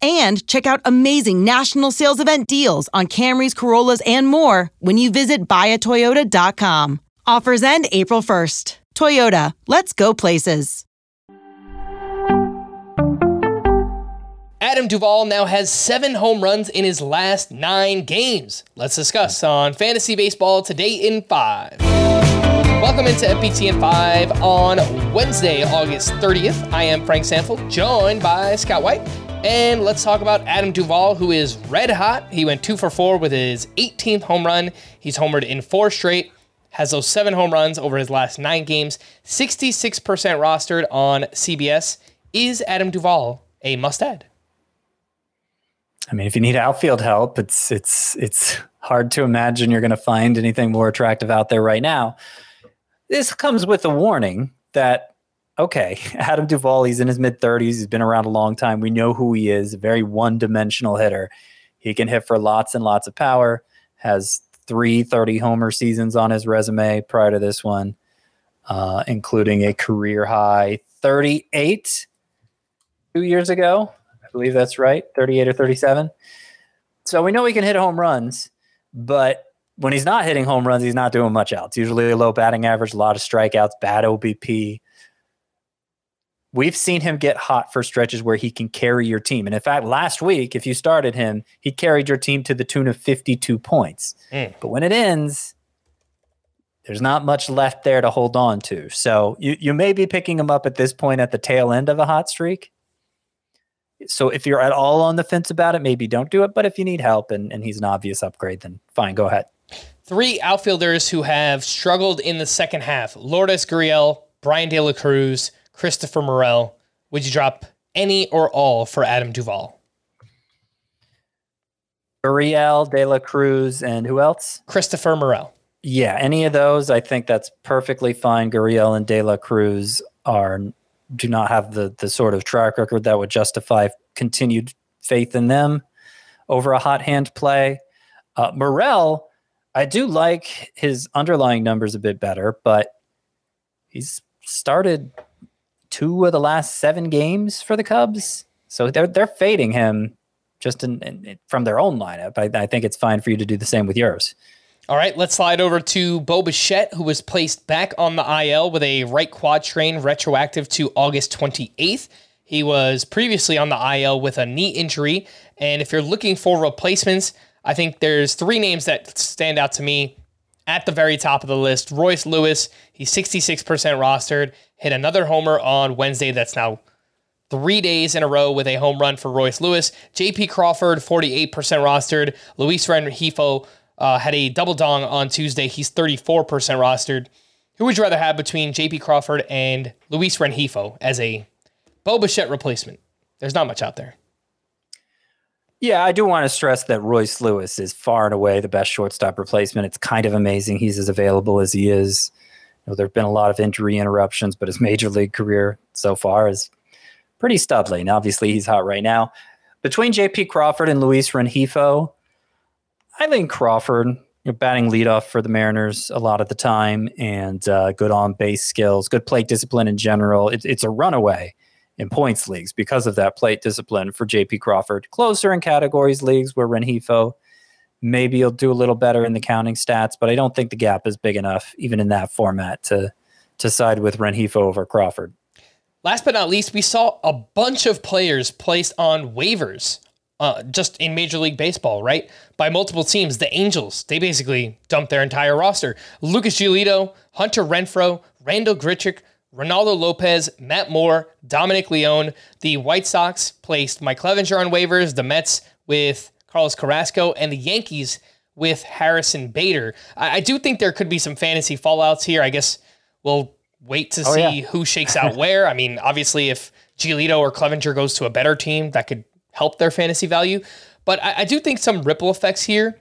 and check out amazing national sales event deals on Camrys, Corollas, and more when you visit buyatoyota.com. Offers end April 1st. Toyota, let's go places. Adam Duvall now has seven home runs in his last nine games. Let's discuss on Fantasy Baseball today in five. Welcome into FBT in 5 on Wednesday, August 30th. I am Frank Stampfl, joined by Scott White. And let's talk about Adam Duvall, who is red hot. He went two for four with his 18th home run. He's homered in four straight, has those seven home runs over his last nine games, 66% rostered on CBS. Is Adam Duvall a must add? I mean, if you need outfield help, it's it's it's hard to imagine you're going to find anything more attractive out there right now. This comes with a warning that okay, Adam Duvall, he's in his mid 30s. He's been around a long time. We know who he is, a very one dimensional hitter. He can hit for lots and lots of power, has three 30 homer seasons on his resume prior to this one, uh, including a career high 38 two years ago. I believe that's right, 38 or 37. So we know he can hit home runs, but when he's not hitting home runs, he's not doing much else. Usually a low batting average, a lot of strikeouts, bad OBP we've seen him get hot for stretches where he can carry your team. And in fact, last week, if you started him, he carried your team to the tune of 52 points. Mm. But when it ends, there's not much left there to hold on to. So you, you may be picking him up at this point at the tail end of a hot streak. So if you're at all on the fence about it, maybe don't do it. But if you need help and, and he's an obvious upgrade, then fine, go ahead. Three outfielders who have struggled in the second half Lourdes Gurriel, Bryan De La Cruz, Christopher Morel, would you drop any or all for Adam Duvall? Gurriel, De La Cruz, and who else? Christopher Morel. Yeah, any of those, I think that's perfectly fine. Gurriel and De La Cruz are do not have the the sort of track record that would justify continued faith in them over a hot hand play. Uh, Morel, I do like his underlying numbers a bit better, but he's started two of the last seven games for the Cubs. So they're they're fading him just in, in, from their own lineup. I, I, think it's fine for you to do the same with yours. All right, let's slide over to Bo Bichette, who was placed back on the IL with a right quad strain retroactive to August 28th. He was previously on the IL with a knee injury. And if you're looking for replacements, I think there's three names that stand out to me at the very top of the list. Royce Lewis, he's 66% rostered, hit another homer on Wednesday. That's now three days in a row with a home run for Royce Lewis. JP Crawford, 48% rostered. Luis Rengifo uh, had a double dong on Tuesday. He's 34% rostered. Who would you rather have between JP Crawford and Luis Rengifo as a Bo Bichette replacement? There's not much out there. Yeah, I do want to stress that Royce Lewis is far and away the best shortstop replacement. It's kind of amazing he's as available as he is. You know, there have been a lot of injury interruptions, but his major league career so far is pretty studly. And obviously, he's hot right now. Between J.P. Crawford and Luis Rengifo, I think Crawford you know, batting leadoff for the Mariners a lot of the time, and uh, good on base skills, good plate discipline in general. It, it's a runaway in points leagues because of that plate discipline for JP Crawford. Closer in categories leagues where Rengifo maybe he'll do a little better in the counting stats, but I don't think the gap is big enough, even in that format, to to side with Rengifo over Crawford. Last but not least, we saw a bunch of players placed on waivers uh, just in Major League Baseball, right? By multiple teams. The Angels, they basically dumped their entire roster. Lucas Giolito, Hunter Renfroe, Randall Grichuk, Reynaldo Lopez, Matt Moore, Dominic Leone. The White Sox placed Mike Clevinger on waivers. The Mets with Carlos Carrasco, and the Yankees with Harrison Bader. I, I do think there could be some fantasy fallouts here. I guess we'll wait to oh, see yeah. who shakes out where. I mean, obviously, if Giolito or Clevinger goes to a better team, that could help their fantasy value. But I, I do think some ripple effects here.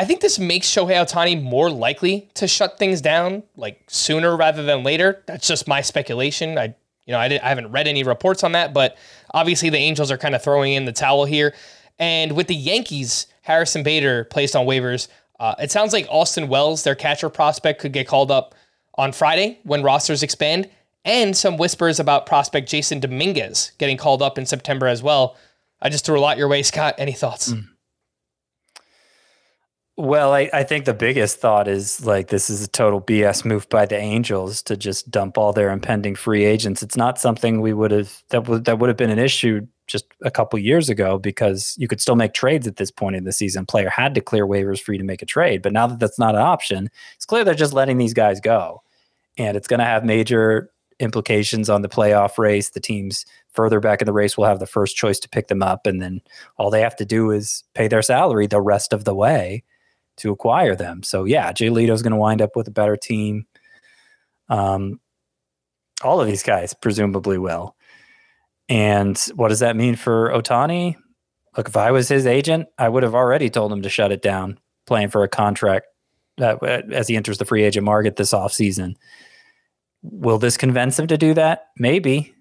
I think this makes Shohei Ohtani more likely to shut things down like sooner rather than later. That's just my speculation. I you know I, I haven't read any reports on that, but obviously the Angels are kind of throwing in the towel here. And with the Yankees, Harrison Bader placed on waivers. Uh, it sounds like Austin Wells, their catcher prospect, could get called up on Friday when rosters expand, and some whispers about prospect Jasson Dominguez getting called up in September as well. I just threw a lot your way, Scott. Any thoughts? Mm. Well, I, I think the biggest thought is like this is a total BS move by the Angels to just dump all their impending free agents. It's not something we would have that would that would have been an issue just a couple years ago because you could still make trades at this point in the season. Player had to clear waivers for you to make a trade, but now that that's not an option, it's clear they're just letting these guys go, and it's going to have major implications on the playoff race. The teams further back in the race will have the first choice to pick them up, and then all they have to do is pay their salary the rest of the way to acquire them. So yeah, Giolito is going to wind up with a better team. Um, all of these guys presumably will. And what does that mean for Ohtani? Look, if I was his agent, I would have already told him to shut it down, playing for a contract that, as he enters the free agent market this offseason. Will this convince him to do that? Maybe.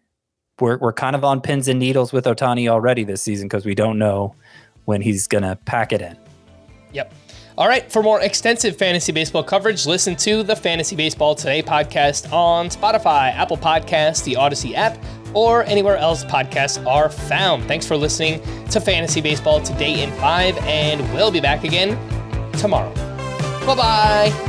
We're, we're kind of on pins and needles with Ohtani already this season because we don't know when he's going to pack it in. Yep. All right, for more extensive fantasy baseball coverage, listen to the Fantasy Baseball Today podcast on Spotify, Apple Podcasts, the Audacy app, or anywhere else podcasts are found. Thanks for listening to Fantasy Baseball Today in 5, and we'll be back again tomorrow. Bye bye.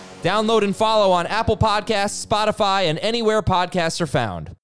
Download and follow on Apple Podcasts, Spotify, and anywhere podcasts are found.